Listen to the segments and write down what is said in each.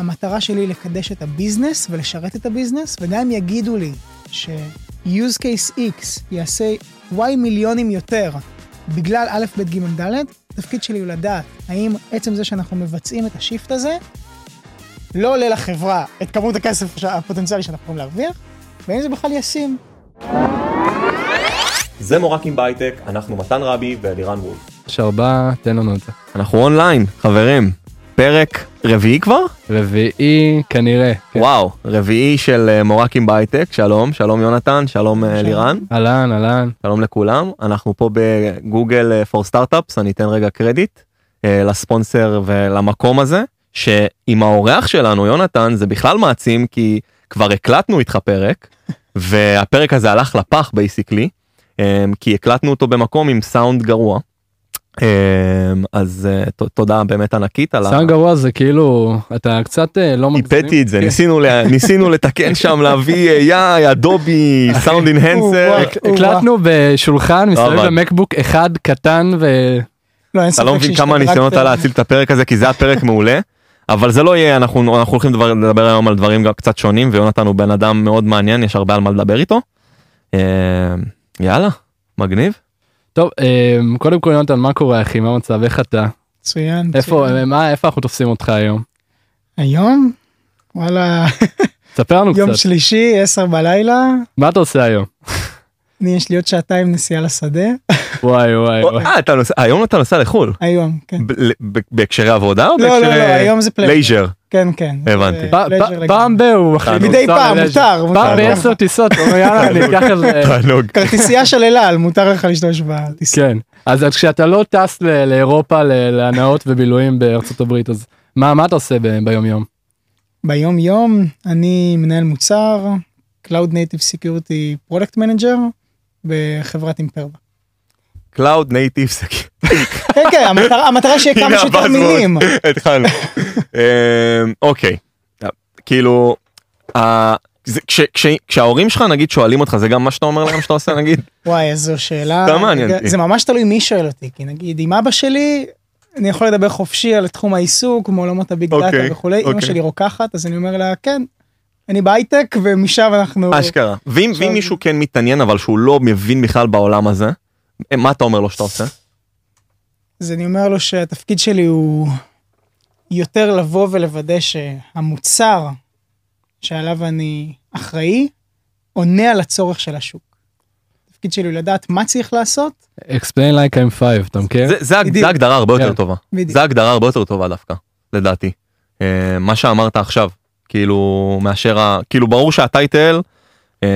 המטרה שלי היא לקדש את ה business ולשרת את ה business, וגם אם יגידו לי ש-use case X יעשה Y מיליונים יותר בגלל א', ב', ג', ד', התפקיד שלי הוא לדעת האם עצם זה שאנחנו מבצעים את ה shift הזה, לא עולה לחברה את כמות הכסף הפוטנציאלי שאנחנו יכולים להרוויח, והאם זה בכלל ישים. זה מורקים בהייטק, אנחנו מתן רבי ואלירן וולף. שרבה, תן לנו את זה. אנחנו אונליין, חברים. פרק רביעי כבר? רביעי כנראה. כן. וואו, רביעי של אה, מורקים בהייטק, שלום, שלום יונתן, שלום אה, לירן, אהלן, אהלן. שלום לכולם. אנחנו פה ב Google for Startups, אני אתן רגע קרדיט אה, לספונסר ולמקום הזה, שעם האורח שלנו, יונתן, זה בכלל מעצים, כי כבר הקלטנו איתך פרק, והפרק הזה הלך לפח basically, כי הקלטנו אותו במקום עם סאונד גרוע. אמ, אז אה, תודה באמת ענקית על ה... גרוע זה כאילו, אתה קצת אה, לא מגזים. איפאתי את זה כן. ניסינו ניסינו לתקן שם להביא איי אדובי סאונד אינהנסר. הקלטנו בשולחן מסביב עבד. למקבוק אחד קטן ו... לא, אתה לא מבין כמה. ניסיונות היה להציל את הפרק הזה כי זה היה פרק מעולה. אבל זה לא יהיה אנחנו אנחנו הולכים לדבר, לדבר היום על דברים גם קצת שונים ויונתן הוא בן אדם מאוד מעניין יש הרבה על מה לדבר איתו. אמ, יאללה מגניב. טוב, אה, קודם כל יונתן, מה קורה אחי? מה המצב? איך אתה? מצוין. איפה, מצוין. אה, מה, איפה אנחנו תופסים אותך היום? היום? וואלה, ספר לנו יום קצת. שלישי, עשר בלילה, מה אתה עושה היום? אני יש לי עוד שעתיים נסיעה לשדה. וואי וואי וואי. אה, אתה היום אתה נוסע לחו"ל. היום, כן. בהקשרי עבודה או לא, לא, בהקשרי לא, היום זה pleasure. כן, כן. הבנתי. פעם אחי. תענוג. מדי פעם. מותר. פעם בעשר טיסות, הוא יאללה אני אקח איזה... כרטיסייה של אל על, מותר לך להשתמש בטיסה. כן. אז כשאתה לא טס לאירופה להנאות ובילויים בארצות הברית אז מה מה אתה עושה ב- ביום יום? ביום יום אני מנהל מוצר, Cloud Native Security Product Manager בחברת אימפרבה. Cloud Native Security. כן, כן, המטרה- שיהיה כמה שיותר מילים. התחלנו. אמ, אוקיי. כאילו, כשההורים שלך נגיד שואלים אותך זה גם מה שאתה אומר להם שאתה עושה נגיד וואי, איזו שאלה. סתם מעניין אותי. זה ממש תלוי מי שואל אותי, כי נגיד עם אבא שלי, אני יכול לדבר חופשי על תחום העיסוק, מעולמות הביג אוקיי, דאטה וכולי, אמא אוקיי. שלי רוקחת, אז אני אומר לה, כן, אני בהייטק, ומשם אנחנו... אשכרה ואם מישהו כן מתעניין אבל שהוא לא מבין בכלל בעולם הזה מה אתה אומר לו שאתה עושה אז אני אומר לו שהתפקיד שלי הוא יותר לבוא ולוודא שהמוצר שעליו אני אחראי, עונה על הצורך של השוק. התפקיד שלי הוא לדעת מה צריך לעשות, explain like I'm five אתה מכיר? זה- הגדרה הרבה יותר כן. טובה בדיוק. זה הגדרה הרבה יותר טובה דווקא לדעתי אה, מה שאמרת עכשיו כאילו מאשר ה- כאילו ברור שהטייטל אה,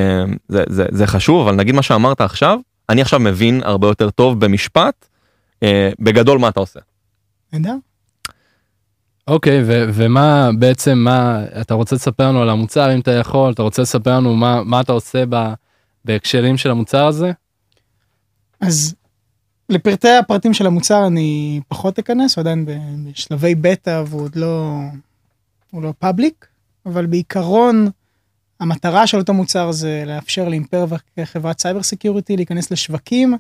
זה זה זה חשוב אבל נגיד מה שאמרת עכשיו אני עכשיו מבין הרבה יותר טוב במשפט אה, בגדול מה אתה עושה. נהדר. אוקיי ו- ומה בעצם מה אתה רוצה לספר לנו על המוצר אם אתה יכול אתה רוצה לספר לנו מה מה אתה עושה ב- בהקשרים של המוצר הזה? אז לפרטי הפרטים של המוצר אני פחות אכנס, הוא עדיין בשלבי בטא והוא עוד לא, הוא לא public, אבל בעיקרון המטרה של אותו מוצר זה לאפשר לאימפרווה כחברת cyber security להיכנס לשווקים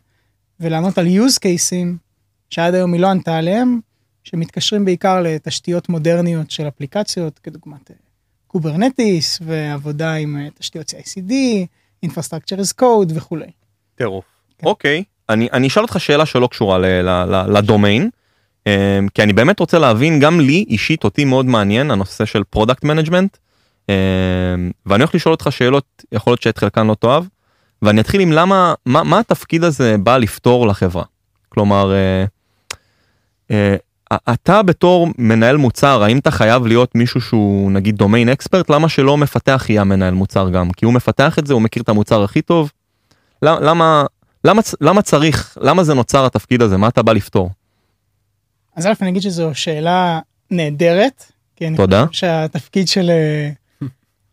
ולענות על use cases שעד היום היא לא ענתה עליהם, שמתקשרים בעיקר לתשתיות מודרניות של אפליקציות כדוגמת אה, קוברנטיס ועבודה עם אה, תשתיות CI/CD, Infrastructure as Code וכולי. טירוף. כן. אוקיי, אני, אני אשאל אותך שאלה שלא קשורה ל, ל, ל, לדומיין, אמ, כי אני באמת רוצה להבין, גם לי אישית אותי מאוד מעניין הנושא של product management, ואני הולך לשאול אותך שאלות, יכול להיות שאת חלקן לא תאהב, ואני אתחיל עם למה, מה, מה התפקיד הזה בא לפתור לחברה. כלומר, אה, אה, אתה בתור מנהל מוצר, האם אתה חייב להיות מישהו שהוא נגיד domain expert? למה שלא מפתח יהיה המנהל מוצר גם? כי הוא מפתח את זה, הוא מכיר את המוצר הכי טוב. למה, למה, למה, צריך, למה זה נוצר התפקיד הזה? מה אתה בא לפתור? אז א' אני אגיד שזו שאלה נהדרת. אני תודה. שהתפקיד של, אה,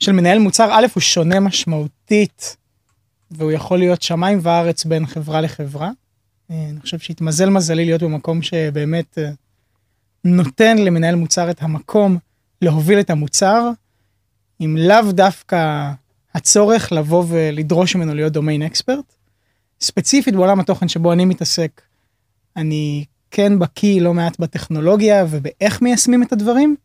של מנהל מוצר א' הוא שונה משמעותית והוא יכול להיות שמיים וארץ בין חברה לחברה. אה, אני חושב שהתמזל מזלי להיות במקום שבאמת אה, נותן למנהל מוצר את המקום להוביל את המוצר, עם לאו דווקא הצורך לבוא ולדרוש ממנו להיות דומיין אקספרט. ספציפית בעולם התוכן שבו אני מתעסק, אני כן בקיא לא מעט בטכנולוגיה ובאיך מיישמים את הדברים,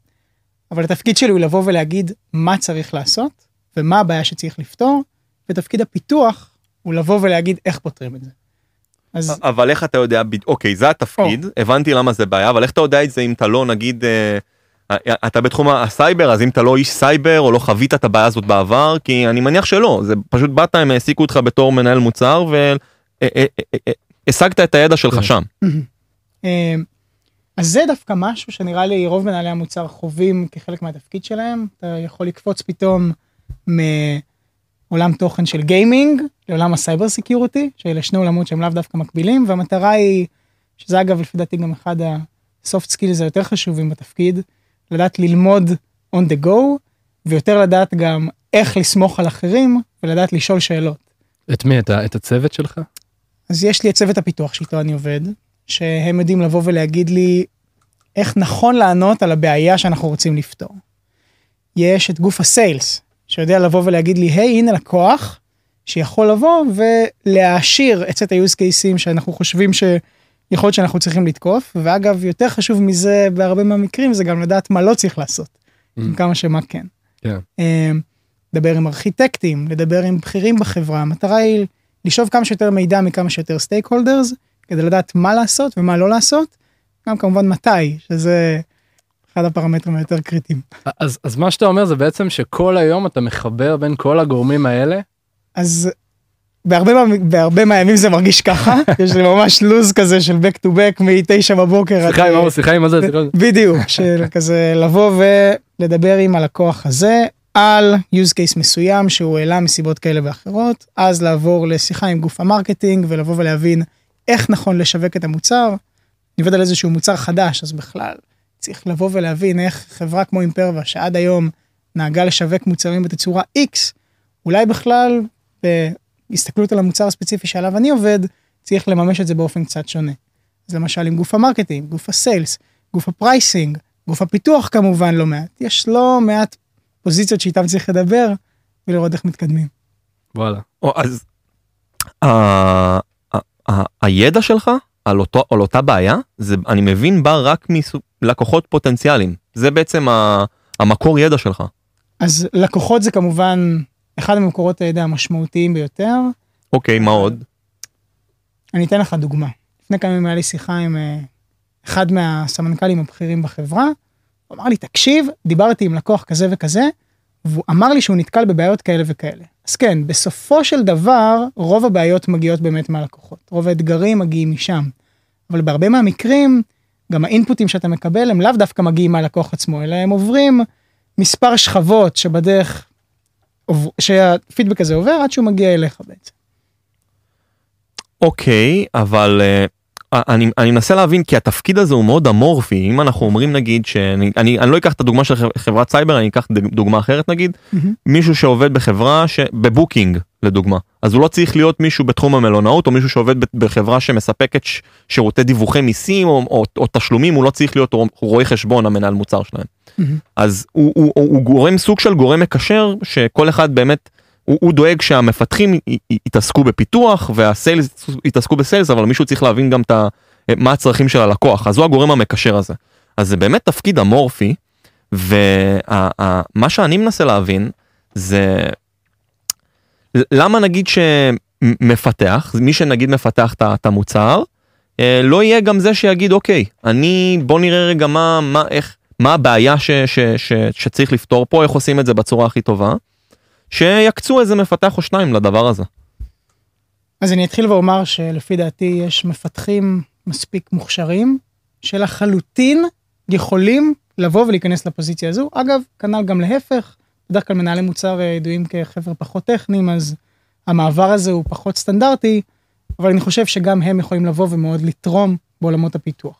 אבל התפקיד שלי הוא לבוא ולהגיד מה צריך לעשות ומה הבעיה שצריך לפתור, ותפקיד הפיתוח הוא לבוא ולהגיד איך פותרים את זה. אז אבל איך אתה יודע, אוקיי, זה התפקיד, הבנתי למה זה בעיה, אבל איך אתה יודע את זה אם אתה לא, נגיד, אה, אה, אתה בתחום הסייבר, אז אם אתה לא איש סייבר, או לא חווית את הבעיה הזאת בעבר, כי אני מניח שלא, זה פשוט באת, הם העסיקו אותך בתור מנהל מוצר, והשגת את הידע שלך. שם. אז זה דווקא משהו שנראה לי רוב מנהלי המוצר חווים כחלק מהתפקיד שלהם. אתה יכול לקפוץ פתאום מעולם תוכן של גיימינג לעולם ה cyber security, שאלה שני עולמות שהם לאו דווקא מקבילים, והמטרה היא, שזה אגב לפי דעתי גם אחד ה-soft skills היותר חשובים בתפקיד, לדעת ללמוד on the go, ויותר לדעת גם איך לסמוך על אחרים ולדעת לשאול שאלות. את מי? את, את הצוות שלך? אז יש לי את צוות הפיתוח שאיתו אני עובד, שהם יודעים לבוא ולהגיד לי איך נכון לענות על הבעיה שאנחנו רוצים לפתור. יש את גוף הסיילס, שיודע לבוא ולהגיד לי, היי, הנה לקוח, שיכול לבוא ולהעשיר את סט ה-use cases שאנחנו חושבים שיכול להיות שאנחנו צריכים לתקוף, ואגב, יותר חשוב מזה בהרבה מהמקרים, זה גם לדעת מה לא צריך לעשות, עם כמה שמה כן. כן. אה, לדבר עם ארכיטקטים, לדבר עם בכירים בחברה, המטרה היא לשאוב כמה שיותר מידע מכמה שיותר סטייק הולדרס, כדי לדעת מה לעשות ומה לא לעשות, גם כמובן מתי, שזה אחד הפרמטרים היותר קריטיים. אז, אז מה שאתה אומר זה בעצם שכל היום אתה מחבר בין כל הגורמים האלה. אז בהרבה, בהרבה מהימים זה מרגיש ככה, יש לי ממש לוז כזה של back to back מ-9 בבוקר. שיחה עם עמוס, שיחה עם הזה, שיחה עם זה. בדיוק, של כזה לבוא ולדבר עם הלקוח הזה על use case מסוים שהוא העלה מסיבות כאלה ואחרות, אז לעבור לשיחה עם גוף ה marketing ולבוא ולהבין איך נכון לשווק את המוצר. אני עובד על איזשהו מוצר חדש, אז בכלל צריך לבוא ולהבין איך חברה כמו אימפרבה שעד היום נהגה לשווק מוצרים בתצורה X, אולי בכלל בהסתכלות על המוצר הספציפי שעליו אני עובד, צריך לממש את זה באופן קצת שונה. אז למשל עם גוף ה marketing, גוף ה sales, גוף ה pricing, גוף הפיתוח כמובן לא מעט. יש לא מעט פוזיציות שאיתם צריך לדבר ולראות איך מתקדמים. וואלה. או, אז ה- ה- ה- הידע שלך על, אותו, על אותה בעיה, זה, אני מבין, בא רק מלקוחות פוטנציאליים. זה בעצם ה- המקור ידע שלך. אז לקוחות זה כמובן אחד ממקורות הידע המשמעותיים ביותר. אוקיי, מה עוד? אני אתן לך דוגמה. לפני כמה ימים היה לי שיחה עם אה, אחד מהסמנכ"לים הבכירים בחברה. הוא אמר לי, תקשיב, דיברתי עם לקוח כזה וכזה, והוא אמר לי שהוא נתקל בבעיות כאלה וכאלה. אז כן, בסופו של דבר, רוב הבעיות מגיעות באמת מהלקוחות. רוב האתגרים מגיעים משם. אבל בהרבה מהמקרים, גם ה inputים שאתה מקבל הם לאו דווקא מגיעים מהלקוח עצמו, אלא הם עוברים מספר שכבות שבדרך, שהפידבק הזה עובר עד שהוא מגיע אליך בעצם. אוקיי, אבל uh, אני, אני מנסה להבין כי התפקיד הזה הוא מאוד אמורפי. אם אנחנו אומרים נגיד שאני אני, אני לא אקח את הדוגמה של חברת סייבר, אני אקח דוגמה אחרת נגיד, מהמם. מישהו שעובד בחברה ש... בבוקינג לדוגמה. אז הוא לא צריך להיות מישהו בתחום המלונאות או מישהו שעובד בחברה שמספקת ש... שירותי דיווחי מיסים או, או, או תשלומים, הוא לא צריך להיות רו- רואה חשבון המנהל מוצר שלהם. מהמם. אז הוא, הוא, הוא, הוא גורם סוג של גורם מקשר שכל אחד באמת הוא, הוא דואג שהמפתחים יתעסקו בפיתוח והסיילס יתעסקו בסיילס אבל מישהו צריך להבין גם את ה, מה הצרכים של הלקוח אז הוא הגורם המקשר הזה. אז זה באמת תפקיד אמורפי ומה שאני מנסה להבין זה למה נגיד שמפתח מי שנגיד מפתח את המוצר אה, לא יהיה גם זה שיגיד אוקיי אני בוא נראה רגע מה מה איך מה הבעיה ש, ש, ש, שצריך לפתור פה איך עושים את זה בצורה הכי טובה. שיקצו איזה מפתח או שניים לדבר הזה. אז אני אתחיל ואומר שלפי דעתי יש מפתחים מספיק מוכשרים שלחלוטין יכולים לבוא ולהיכנס לפוזיציה הזו. אגב, כנ"ל גם להפך, בדרך כלל מנהלי מוצר אה, ידועים כחבר'ה פחות טכניים, אז המעבר הזה הוא פחות סטנדרטי, אבל אני חושב שגם הם יכולים לבוא ומאוד לתרום בעולמות הפיתוח.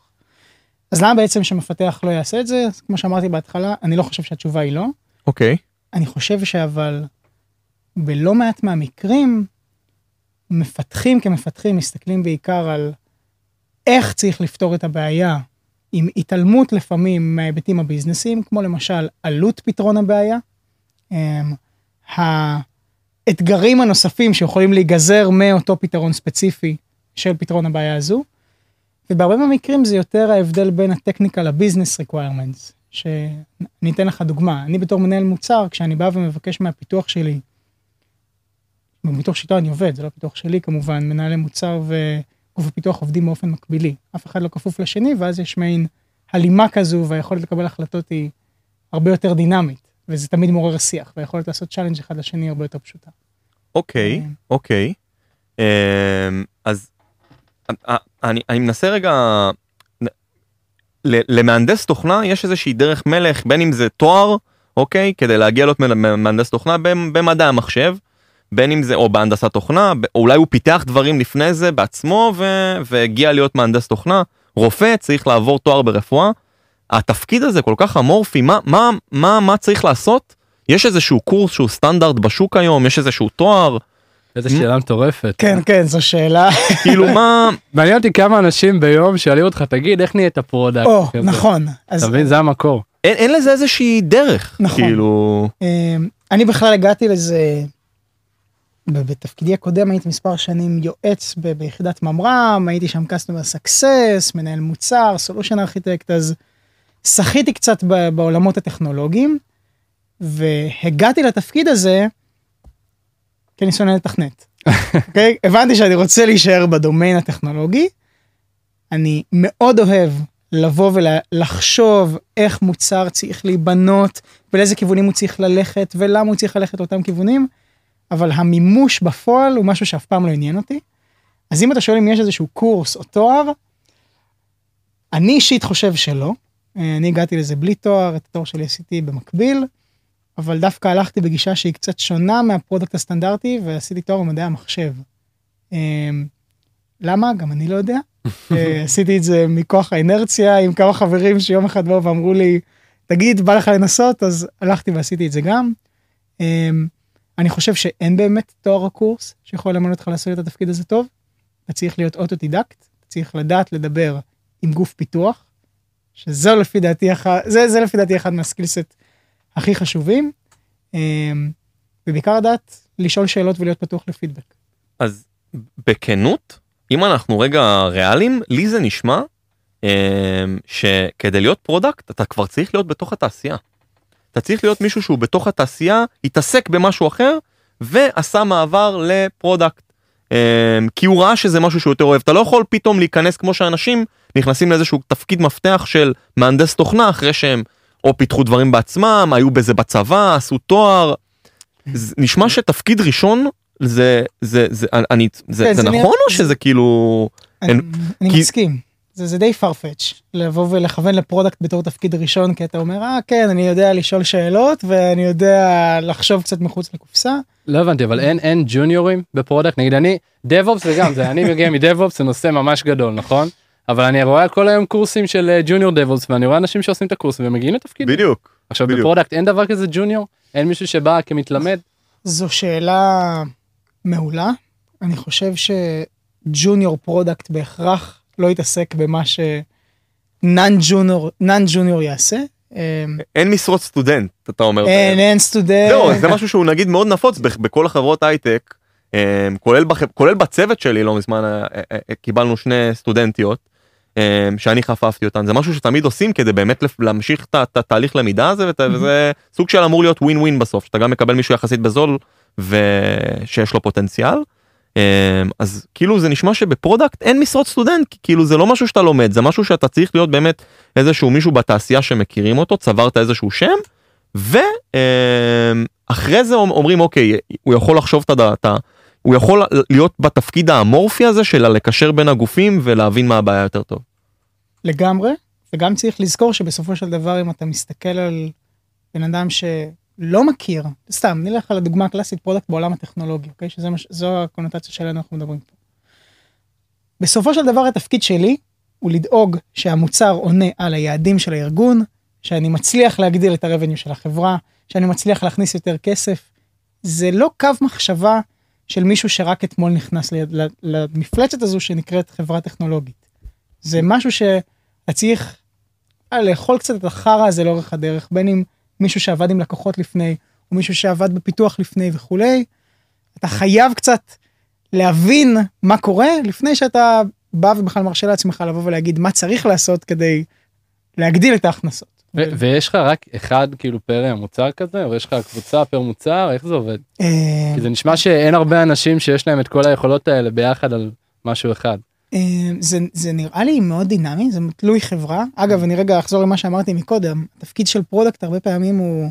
אז למה בעצם שמפתח לא יעשה את זה? אז כמו שאמרתי בהתחלה, אני לא חושב שהתשובה היא לא. אוקיי. אני חושב שאבל בלא מעט מהמקרים, מפתחים כמפתחים מסתכלים בעיקר על איך צריך לפתור את הבעיה, עם התעלמות לפעמים מההיבטים הביזנסיים, כמו למשל עלות פתרון הבעיה, אמ, האתגרים הנוספים שיכולים להיגזר מאותו פתרון ספציפי של פתרון הבעיה הזו, ובהרבה מהמקרים זה יותר ההבדל בין הטכניקה לביזנס requirements, שאני אתן לך דוגמה, אני בתור מנהל מוצר, כשאני בא ומבקש מהפיתוח שלי, בפיתוח שיטה אני עובד, זה לא פיתוח שלי כמובן, מנהלי מוצר וגוף הפיתוח עובדים באופן מקבילי, אף אחד לא כפוף לשני, ואז יש מעין הלימה כזו, והיכולת לקבל החלטות היא הרבה יותר דינמית, וזה תמיד מעורר שיח, והיכולת לעשות challenge אחד לשני הרבה יותר פשוטה. אוקיי, כן. אוקיי. אמ, אז אה, אני אני מנסה רגע, למהנדס תוכנה יש איזושהי דרך מלך, בין אם זה תואר, אוקיי, כדי להגיע להיות מהנדס תוכנה במ- במדעי המחשב, בין אם זה או בהנדסת תוכנה, או אולי הוא פיתח דברים לפני זה בעצמו ו- והגיע להיות מהנדס תוכנה. רופא צריך לעבור תואר ברפואה. התפקיד הזה כל כך אמורפי, מה, מה, מה, מה צריך לעשות? יש איזשהו קורס שהוא סטנדרט בשוק היום, יש איזשהו תואר, איזה שאלה מטורפת. כן, כן, זו שאלה. כאילו מה, מעניין אותי כמה אנשים ביום שואלים אותך תגיד איך נהיית product. או. נכון. אז אתה מבין זה המקור. אין, אין לזה איזושהי דרך, נכון. כאילו, אמ, אני בכלל הגעתי לזה, בתפקידי הקודם הייתי מספר שנים יועץ ב- ביחידת ממר"ם, הייתי שם customer success, מנהל מוצר, solution architect, אז שחיתי קצת ב- בעולמות הטכנולוגיים, והגעתי לתפקיד הזה כי אני שונא לתכנת. אוקיי? הבנתי שאני רוצה להישאר בדומיין הטכנולוגי. אני מאוד אוהב לבוא ולחשוב איך מוצר צריך להיבנות ולאיזה כיוונים הוא צריך ללכת ולמה הוא צריך ללכת לאותם כיוונים, אבל המימוש בפועל הוא משהו שאף פעם לא עניין אותי. אז אם אתה שואל אם יש איזשהו קורס או תואר, אני אישית חושב שלא. אה, אני הגעתי לזה בלי תואר, את התואר שלי עשיתי במקביל, אבל דווקא הלכתי בגישה שהיא קצת שונה מה product הסטנדרטי ועשיתי תואר במדעי המחשב. אה, למה? גם אני לא יודע. אה, עשיתי את זה מכוח האינרציה עם כמה חברים שיום אחד באו ואמרו לי, תגיד, בא לך לנסות? אז הלכתי ועשיתי את זה גם. אני חושב שאין באמת תואר או קורס שיכול ללמד אותך לעשות את התפקיד הזה טוב. אתה צריך להיות אוטודידקט, אתה צריך לדעת לדבר עם גוף פיתוח, שזו לפי דעתי, אחד- זה, זה לפי דעתי אחד מה skillset הכי חשובים, אה, ובעיקר לדעת לשאול שאלות ולהיות פתוח לפידבק. אז בכנות, אם אנחנו רגע ריאליים, לי זה נשמע אמ, שכדי להיות product אתה כבר צריך להיות בתוך התעשייה. אתה צריך להיות מישהו שהוא בתוך התעשייה, התעסק במשהו אחר ועשה מעבר ל product. אמ, כי הוא ראה שזה משהו שהוא יותר אוהב. אתה לא יכול פתאום להיכנס כמו שאנשים נכנסים לאיזשהו תפקיד מפתח של מהנדס תוכנה אחרי שהם או פיתחו דברים בעצמם, היו בזה בצבא, עשו תואר. נשמע שתפקיד ראשון זה זה זה אני זה, כן, זה, זה נכון או שזה כאילו אני, אין- אני כי- מסכים. זה, זה די farfetch לבוא ולכוון ל product בתור תפקיד ראשון כי אתה אומר אה כן אני יודע לשאול שאלות ואני יודע לחשוב קצת מחוץ לקופסה. לא הבנתי אבל אין אין ג'וניורים ב product נגיד אני DevOps זה גם זה אני מגיע מ DevOps זה נושא ממש גדול נכון אבל אני רואה כל היום קורסים של ג'וניור DevOps ואני רואה אנשים שעושים את הקורסים ומגיעים לתפקיד בדיוק עכשיו בדיוק. ב product אין דבר כזה ג'וניור אין מישהו שבא כמתלמד זו שאלה מעולה. אני חושב שג'וניור product בהכרח לא יתעסק במה ש non ג'וניור non ג'וניור יעשה. אמ, אין משרות סטודנט אתה אומר. אין אין סטודנט. לא, זה משהו שהוא נגיד מאוד נפוץ בכ- בכל החברות הייטק אמ, כולל בח- כולל בצוות שלי לא מזמן אה, אה, אה, קיבלנו שני סטודנטיות אמ, שאני חפפתי אותן זה משהו שתמיד עושים כדי באמת להמשיך את התהליך למידה הזה ואת- וזה סוג של אמור להיות ווין ווין בסוף שאתה גם מקבל מישהו יחסית בזול ושיש לו פוטנציאל. אמ, אז כאילו זה נשמע שב product אין משרות סטודנט כאילו זה לא משהו שאתה לומד זה משהו שאתה צריך להיות באמת איזשהו מישהו בתעשייה שמכירים אותו צברת איזשהו שם ואחרי זה אומ- אומרים אוקיי הוא יכול לחשוב את הדעתה הוא יכול להיות בתפקיד האמורפי הזה של לקשר בין הגופים ולהבין מה הבעיה יותר טוב. לגמרי, וגם צריך לזכור שבסופו של דבר אם אתה מסתכל על בן אדם שלא מכיר, סתם נלך על הדוגמה הקלאסית product בעולם הטכנולוגי, אוקיי? שזה מה, ש- זו הקונוטציה שלנו אנחנו מדברים פה. בסופו של דבר התפקיד שלי הוא לדאוג שהמוצר עונה על היעדים של הארגון, שאני מצליח להגדיל את הרבניו של החברה, שאני מצליח להכניס יותר כסף. זה לא קו מחשבה של מישהו שרק אתמול נכנס ל- למפלצת הזו שנקראת חברה טכנולוגית. זה משהו שאתה צריך אה, לאכול קצת את החרא הזה לאורך הדרך, בין אם מישהו שעבד עם לקוחות לפני, או מישהו שעבד בפיתוח לפני וכולי. אתה חייב קצת להבין מה קורה לפני שאתה בא ובכלל מרשה לעצמך לבוא ולהגיד מה צריך לעשות כדי להגדיל את ההכנסות. ו- ויש לך רק אחד כאילו per מוצר כזה או יש לך קבוצה per מוצר איך זה עובד אה, כי זה נשמע שאין הרבה אנשים שיש להם את כל היכולות האלה ביחד על משהו אחד. אה, זה, זה נראה לי מאוד דינמי, זה תלוי חברה. אגב, אני רגע אחזור למה שאמרתי מקודם, התפקיד של product הרבה פעמים הוא,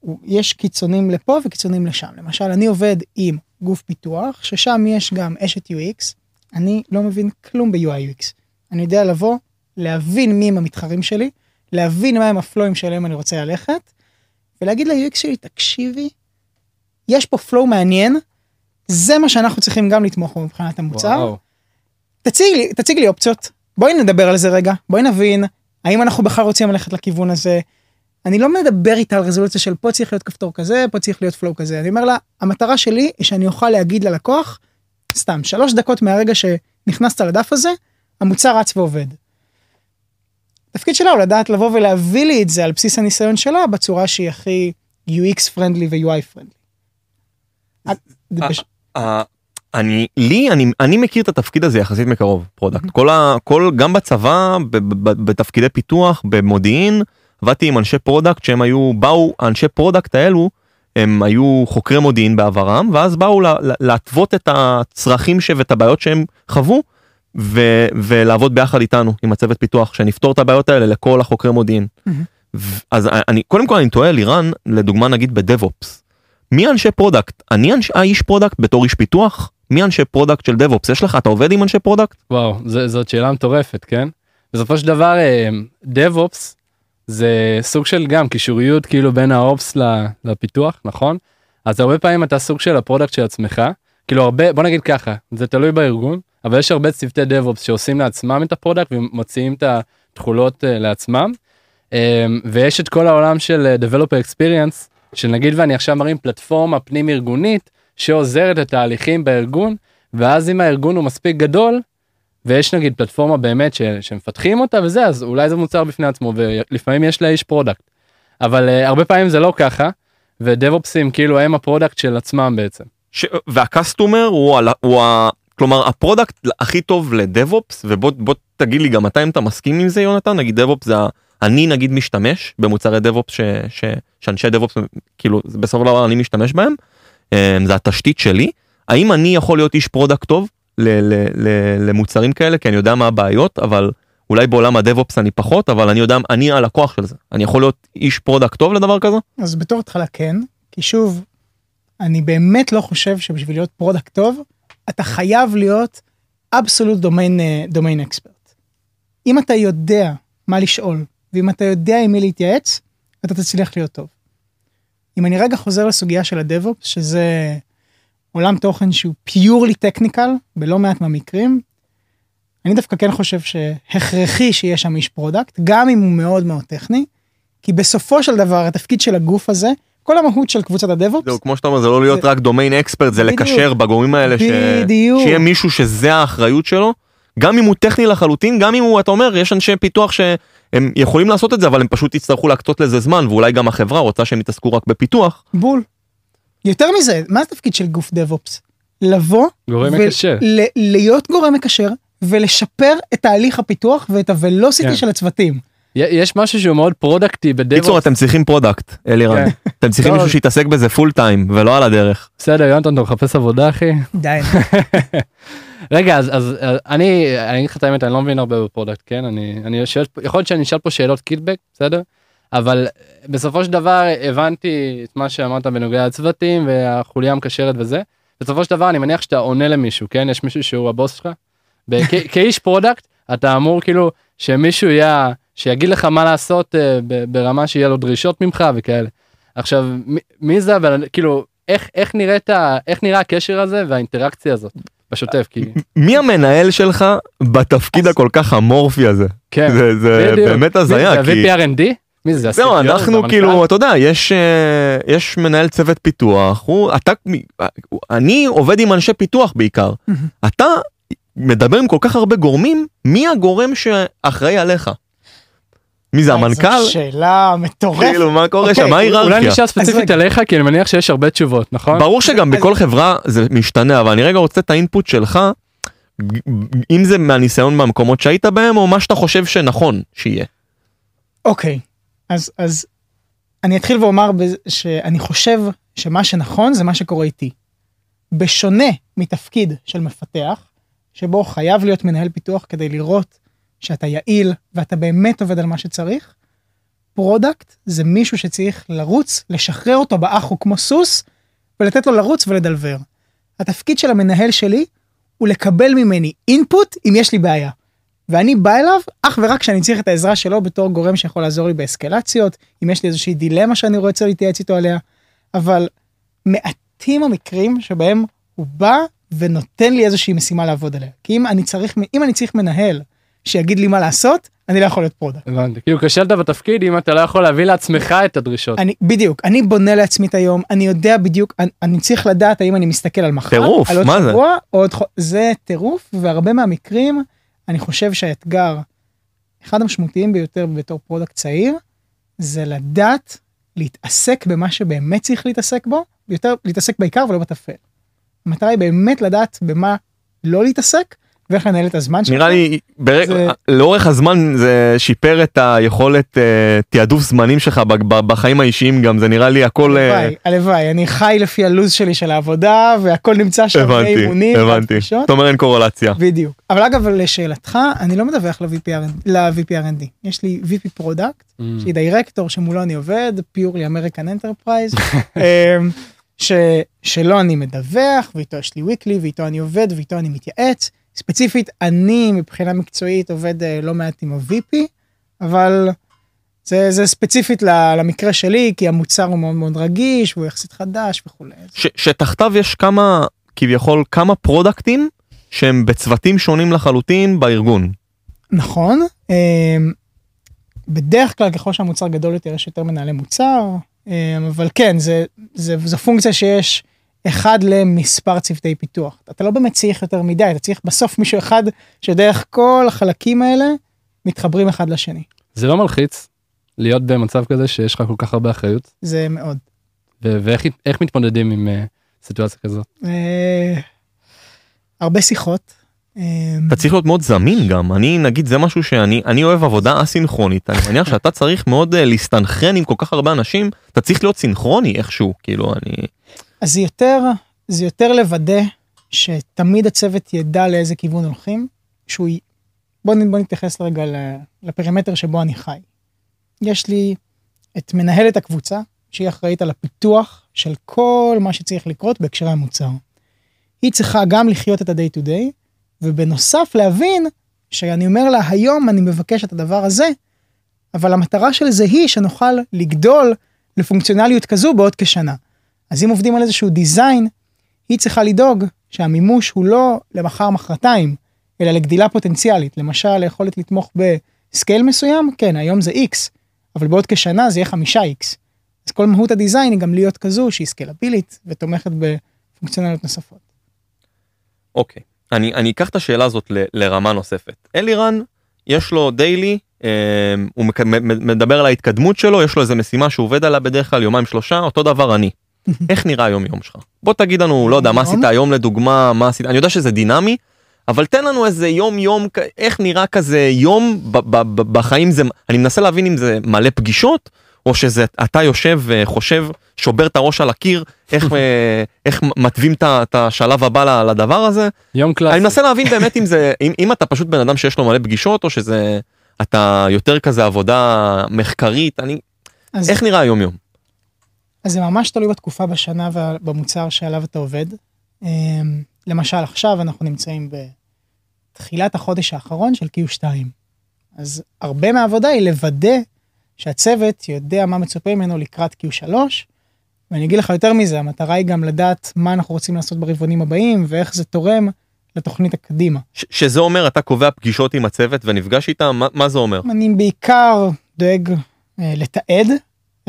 הוא יש קיצונים לפה וקיצונים לשם. למשל, אני עובד עם גוף פיתוח, ששם יש גם אשת UX, אני לא מבין כלום ב-UI UX. אני יודע לבוא, להבין מי הם המתחרים שלי, להבין מהם הפלואים שלהם אני רוצה ללכת, ולהגיד ל-UX שלי, תקשיבי, יש פה פלואו מעניין, זה מה שאנחנו צריכים גם לתמוך בו מבחינת המוצר. וואו. תציג לי, תציג לי אופציות, בואי נדבר על זה רגע, בואי נבין האם אנחנו בכלל רוצים ללכת לכיוון הזה. אני לא מדבר איתה על רזולוציה של פה צריך להיות כפתור כזה, פה צריך להיות flow כזה, אני אומר לה, המטרה שלי היא שאני אוכל להגיד ללקוח, סתם, שלוש דקות מהרגע שנכנסת לדף הזה, המוצר רץ ועובד. התפקיד שלה הוא לדעת לבוא ולהביא לי את זה על בסיס הניסיון שלה בצורה שהיא הכי UX friendly ו-UI friendly. אני לי אני אני מכיר את התפקיד הזה יחסית מקרוב product כל ה... כל גם בצבא בתפקידי פיתוח במודיעין עבדתי עם אנשי product שהם היו באו אנשי product האלו הם היו חוקרי מודיעין בעברם ואז באו לה- לה- להתוות את הצרכים ואת הבעיות שהם חוו ו- ולעבוד ביחד איתנו עם הצוות פיתוח שנפתור את הבעיות האלה לכל החוקרי מודיעין. אז אני קודם כל אני תוהה לירן לדוגמה נגיד ב DevOps. מי אנשי product? אני אנש, איש product בתור איש פיתוח? מי אנשי product של DevOps? יש לך, אתה עובד עם אנשי product? וואו זה, זאת שאלה מטורפת כן. בסופו של דבר DevOps זה סוג של גם קישוריות כאילו בין ה Ops לפיתוח נכון אז הרבה פעמים אתה סוג של ה product של עצמך כאילו הרבה בוא נגיד ככה זה תלוי בארגון אבל יש הרבה צוותי DevOps שעושים לעצמם את ה product ומוציאים את התכולות אה, לעצמם אה, ויש את כל העולם של אה, Developer Experience של נגיד ואני עכשיו מרים פלטפורמה פנים ארגונית שעוזרת לתהליכים בארגון ואז אם הארגון הוא מספיק גדול ויש נגיד פלטפורמה באמת ש, שמפתחים אותה וזה אז אולי זה מוצר בפני עצמו ולפעמים יש לאיש product. אבל uh, הרבה פעמים זה לא ככה ודאב-אופסים כאילו הם ה product של עצמם בעצם. ש... וה customer הוא, על... הוא ה... כלומר ה product הכי טוב ל DevOps ובוא בוא תגיד לי גם מתי אם אתה מסכים עם זה יונתן נגיד DevOps זה ה... אני נגיד משתמש במוצרי DevOps ש... ש... שאנשי DevOps כאילו בסופו של דבר אני משתמש בהם אה, זה התשתית שלי. האם אני יכול להיות איש product טוב ל... ל... ל... למוצרים כאלה? כי אני יודע מה הבעיות אבל אולי בעולם ה DevOps אני פחות אבל אני יודע אני הלקוח של זה. אני יכול להיות איש product טוב לדבר כזה? אז בתור התחלה כן, כי שוב, אני באמת לא חושב שבשביל להיות product טוב, אתה חייב להיות absolute domain domain expert. אם אתה יודע מה לשאול, ואם אתה יודע עם מי להתייעץ, אתה תצליח להיות טוב. אם אני רגע חוזר לסוגיה של ה DevOps, שזה עולם תוכן שהוא purely technical, בלא מעט מהמקרים, אני דווקא כן חושב שהכרחי שיש שם איש product, גם אם הוא מאוד מאוד טכני, כי בסופו של דבר התפקיד של הגוף הזה, כל המהות של קבוצת ה DevOps, זהו, כמו שאתה אומר זה לא להיות זה- רק domain expert זה בדיוק. לקשר בגורמים האלה ש... בדיוק. שיהיה מישהו שזה האחריות שלו גם אם הוא טכני לחלוטין גם אם הוא אתה אומר יש אנשי פיתוח שהם יכולים לעשות את זה אבל הם פשוט יצטרכו להקצות לזה זמן ואולי גם החברה רוצה שהם יתעסקו רק בפיתוח בול. יותר מזה, מה התפקיד של גוף DevOps? לבוא, גורם מקשר. ל- להיות גורם מקשר ולשפר את תהליך הפיתוח ואת ה velocity כן. של הצוותים. יש משהו שהוא מאוד פרודקטי קיצור ב DevOps. אתם צריכים product אלירן כן. אתם צריכים. מישהו שיתעסק בזה full time ולא על הדרך בסדר יונתן אתה מחפש עבודה אחי. די. רגע אז אז אה, אני אני אגיד לך את האמת אני לא מבין הרבה ב product כן? אני אני שואל יכול להיות שאני אשאל פה שאלות קיטבג בסדר? אבל בסופו של דבר הבנתי את מה שאמרת בנוגע לצוותים והחוליה המקשרת וזה. בסופו של דבר אני מניח שאתה עונה למישהו כן? יש מישהו שהוא הבוס שלך. כאיש product אתה אמור כאילו שמישהו יהיה שיגיד לך מה לעשות אה, ברמה שיהיה לו דרישות ממך וכאלה. עכשיו מי- זה? אבל כאילו איך איך נראית איך נראה הקשר הזה והאינטראקציה הזאת בשוטף כי מי המנהל שלך בתפקיד הכל כך אמורפי הזה כן זה זה. באמת הזיה כי R&D? מי זה? זהו אנחנו המנכ"ל? כאילו אתה יודע יש אה, יש מנהל צוות פיתוח הוא אתה אני עובד עם אנשי פיתוח בעיקר אתה מדבר עם כל כך הרבה גורמים מי הגורם שאחראי עליך. מי זה המנכ"ל? זו שאלה מטורפת. כאילו מה קורה אוקיי, שם מה אולי ההיררכיה? נשאל ספציפית. עליך כי אני מניח שיש הרבה תשובות נכון? ברור שגם בכל חברה זה משתנה אבל אני רגע רוצה את האינפוט שלך אם זה מהניסיון במקומות שהיית בהם או מה שאתה חושב שנכון שיהיה. אוקיי, אז, אז אני אתחיל ואומר שאני חושב שמה שנכון זה מה שקורה איתי. בשונה מתפקיד של מפתח, שבו חייב להיות מנהל פיתוח כדי לראות שאתה יעיל ואתה באמת עובד על מה שצריך, product זה מישהו שצריך לרוץ, לשחרר אותו באחו כמו סוס, ולתת לו לרוץ ולדלבר. התפקיד של המנהל שלי הוא לקבל ממני input אם יש לי בעיה. ואני בא אליו אך ורק כשאני צריך את העזרה שלו בתור גורם שיכול לעזור לי באסקלציות, אם יש לי איזושהי דילמה שאני רוצה להתייעץ איתו עליה, אבל מעטים המקרים שבהם הוא בא ונותן לי איזושהי משימה לעבוד עליה. כי אם אני צריך, אם אני צריך מנהל שיגיד לי מה לעשות, אני לא יכול להיות product. הבנתי. כאילו כשלת בתפקיד אם אתה לא יכול להביא לעצמך את הדרישות. אני בדיוק אני בונה לעצמי את היום אני יודע בדיוק אני, אני צריך לדעת האם אני מסתכל על מחר טירוף, על עוד מה זה? שבוע או עוד. זה טירוף והרבה מהמקרים אני חושב שהאתגר אחד המשמעותיים ביותר בתור product צעיר זה לדעת להתעסק במה שבאמת צריך להתעסק בו יותר להתעסק בעיקר ולא בטפל. המטרה היא באמת לדעת במה לא להתעסק ואיך לנהל את הזמן נראה לי ברק- זה- לאורך הזמן זה שיפר את היכולת אה, תעדוף זמנים שלך ב- ב- בחיים האישיים גם זה נראה לי הכל אה, הלוואי, הלוואי, אני חי לפי הלו"ז שלי של העבודה והכל נמצא שם, הבנתי באימונים, הבנתי והפגישות. אתה אומר אין קורלציה בדיוק. אבל אגב, לשאלתך, אני לא מדווח ל- VP R&D. יש לי VP product, Mm. שהיא דירקטור שמולו אני עובד, purely American enterprise, שלו אני מדווח, ואיתו יש לי weekly, ואיתו אני עובד, ואיתו אני מתייעץ. ספציפית, אני מבחינה מקצועית עובד אה, לא מעט עם ה-VP, אבל זה, זה ספציפית למקרה שלי, כי המוצר הוא מאוד מאוד רגיש, והוא יחסית חדש וכולי. ש- שתחתיו יש כמה כביכול כמה פרודקטים שהם בצוותים שונים לחלוטין בארגון. נכון. אמ, בדרך כלל ככל שהמוצר גדול יותר יש יותר מנהלי מוצר, אמ, אבל כן, זה, זה, זו פונקציה שיש אחד למספר צוותי פיתוח. אתה לא באמת צריך יותר מדי, אתה צריך בסוף מישהו אחד שדרך כל החלקים האלה מתחברים אחד לשני. זה לא מלחיץ להיות במצב כזה שיש לך כל כך הרבה אחריות זה מאוד. ו- ואיך איך מתמודדים עם אה, סיטואציה כזאת. אה, הרבה שיחות. אמ, אתה צריך להיות מאוד זמין גם אני נגיד זה משהו שאני אני אוהב עבודה אסינכרונית אני מניח שאתה צריך מאוד אה, להסתנכרן עם כל כך הרבה אנשים אתה צריך להיות סינכרוני איכשהו כאילו אני אז זה יותר, זה יותר לוודא שתמיד הצוות ידע לאיזה כיוון הולכים, שהוא, בוא, בוא נתייחס רגע לפרימטר שבו אני חי. יש לי את מנהלת הקבוצה, שהיא אחראית על הפיתוח של כל מה שצריך לקרות בהקשרי המוצר. היא צריכה גם לחיות את ה-day to day, ובנוסף להבין שאני אומר לה, היום אני מבקש את הדבר הזה, אבל המטרה של זה היא שנוכל לגדול לפונקציונליות כזו בעוד כשנה. אז אם עובדים על איזשהו דיזיין, היא צריכה לדאוג שהמימוש הוא לא למחר מחרתיים, אלא לגדילה פוטנציאלית. למשל, היכולת לתמוך בסקייל מסוים, כן, היום זה X, אבל בעוד כשנה זה יהיה 5X. אז כל מהות הדיזיין היא גם להיות כזו שהיא סקלבילית ותומכת בפונקציונליות נוספות. אוקיי אני אני אקח את השאלה הזאת ל- לרמה נוספת אלירן יש לו דיילי אה, הוא מדבר על ההתקדמות שלו יש לו איזה משימה שהוא עובד עליה בדרך כלל יומיים שלושה אותו דבר אני. איך נראה היום יום שלך בוא תגיד לנו לא יודע מה יום? עשית היום לדוגמה מה עשית אני יודע שזה דינמי אבל תן לנו איזה יום יום איך נראה כזה יום בחיים זה אני מנסה להבין אם זה מלא פגישות או שזה אתה יושב וחושב שובר את הראש על הקיר איך אה, איך מתווים את השלב הבא לדבר הזה יום אני קלאסי. מנסה להבין באמת אם זה אם, אם אתה פשוט בן אדם שיש לו מלא פגישות או שזה אתה יותר כזה עבודה מחקרית אני אז, איך נראה היום יום. אז זה ממש תלוי בתקופה בשנה ובמוצר שעליו אתה עובד. אמ, למשל, עכשיו אנחנו נמצאים בתחילת החודש האחרון של Q2. אז הרבה מהעבודה היא לוודא שהצוות יודע מה מצופה ממנו לקראת Q3. ואני אגיד לך יותר מזה, המטרה היא גם לדעת מה אנחנו רוצים לעשות ברבעונים הבאים ואיך זה תורם לתוכנית הקדימה. ש- שזה אומר אתה קובע פגישות עם הצוות ונפגש איתם מה, מה זה אומר. אני בעיקר דואג אה, לתעד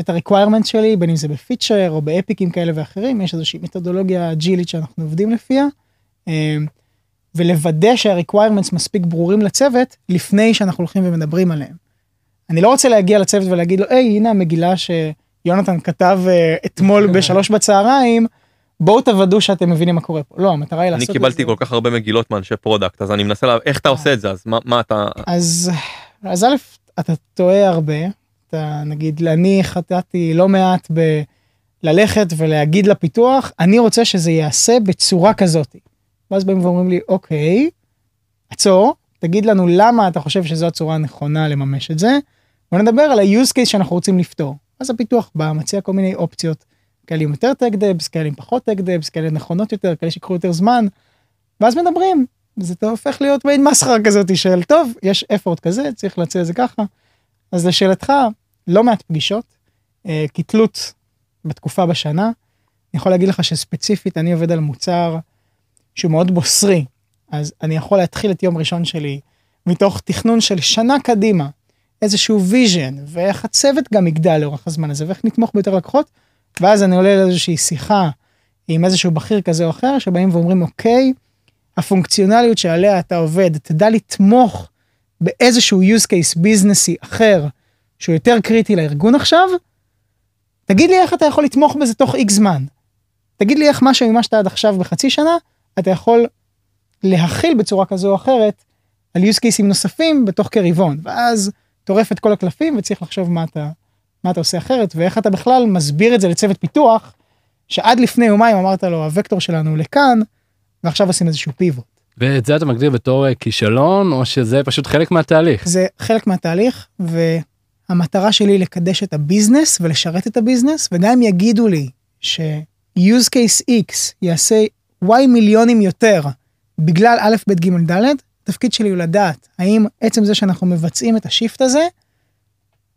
את ה-requirements שלי, בין אם זה בפיצ'ר או באפיקים כאלה ואחרים, יש איזושהי מתודולוגיה אג'ילית שאנחנו עובדים לפיה, אה, ולוודא שה-requirements מספיק ברורים לצוות לפני שאנחנו הולכים ומדברים עליהם. אני לא רוצה להגיע לצוות ולהגיד לו, היי, הנה המגילה שיונתן כתב אה, אתמול בשלוש בצהריים, בואו תוודאו שאתם מבינים מה קורה פה. לא, המטרה היא לעשות אני את קיבלתי זה. כל כך הרבה מגילות מאנשי product אז אני מנסה לה... איך אתה עושה את זה אז מה, מה אתה אז, אז א', אתה טועה הרבה, אתה נגיד, אני חטאתי לא מעט ב... ללכת ולהגיד לפיתוח, אני רוצה שזה ייעשה בצורה כזאת. ואז באים ואומרים לי, אוקיי, עצור, תגיד לנו למה אתה חושב שזו הצורה הנכונה לממש את זה. בוא נדבר על ה-use case שאנחנו רוצים לפתור. אז הפיתוח בא, מציע כל מיני אופציות, כאלה עם יותר tech debs, כאלה עם פחות tech debs, כאלה נכונות יותר, כאלה שיקחו יותר זמן, ואז מדברים. זה הופך להיות מעין מסחרה כזאת של טוב, יש effort כזה, צריך להציע את זה ככה. אז לשאלתך, לא מעט פגישות, אה, כתלות בתקופה בשנה. אני יכול להגיד לך שספציפית אני עובד על מוצר שהוא מאוד בוסרי, אז אני יכול להתחיל את יום ראשון שלי מתוך תכנון של שנה קדימה, איזשהו vision, ואיך הצוות גם יגדל לאורך הזמן הזה, ואיך נתמוך ביותר לקוחות, ואז אני עולה לאיזושהי שיחה עם איזשהו בכיר כזה או אחר, שבאים ואומרים, אוקיי, הפונקציונליות שעליה אתה עובד, תדע לתמוך באיזשהו use case ביזנסי אחר, שהוא יותר קריטי לארגון עכשיו, תגיד לי איך אתה יכול לתמוך בזה תוך איקס זמן. תגיד לי איך מה שמימשת עד עכשיו בחצי שנה, אתה יכול להחיל בצורה כזו או אחרת על use cases נוספים בתוך כרבעון, ואז טורף את כל הקלפים וצריך לחשוב מה אתה, מה אתה עושה אחרת, ואיך אתה בכלל מסביר את זה לצוות פיתוח, שעד לפני יומיים אמרת לו הוקטור שלנו לכאן, ועכשיו עושים איזשהו pivot. ואת זה אתה מגדיר בתור אה, כישלון או שזה פשוט חלק מהתהליך? זה חלק מהתהליך, והמטרה שלי לקדש את ה business ולשרת את ה business, וגם אם יגידו לי ש-use case X יעשה Y מיליונים יותר בגלל א', ב', ג', ד', התפקיד שלי הוא לדעת האם עצם זה שאנחנו מבצעים את השיפט הזה,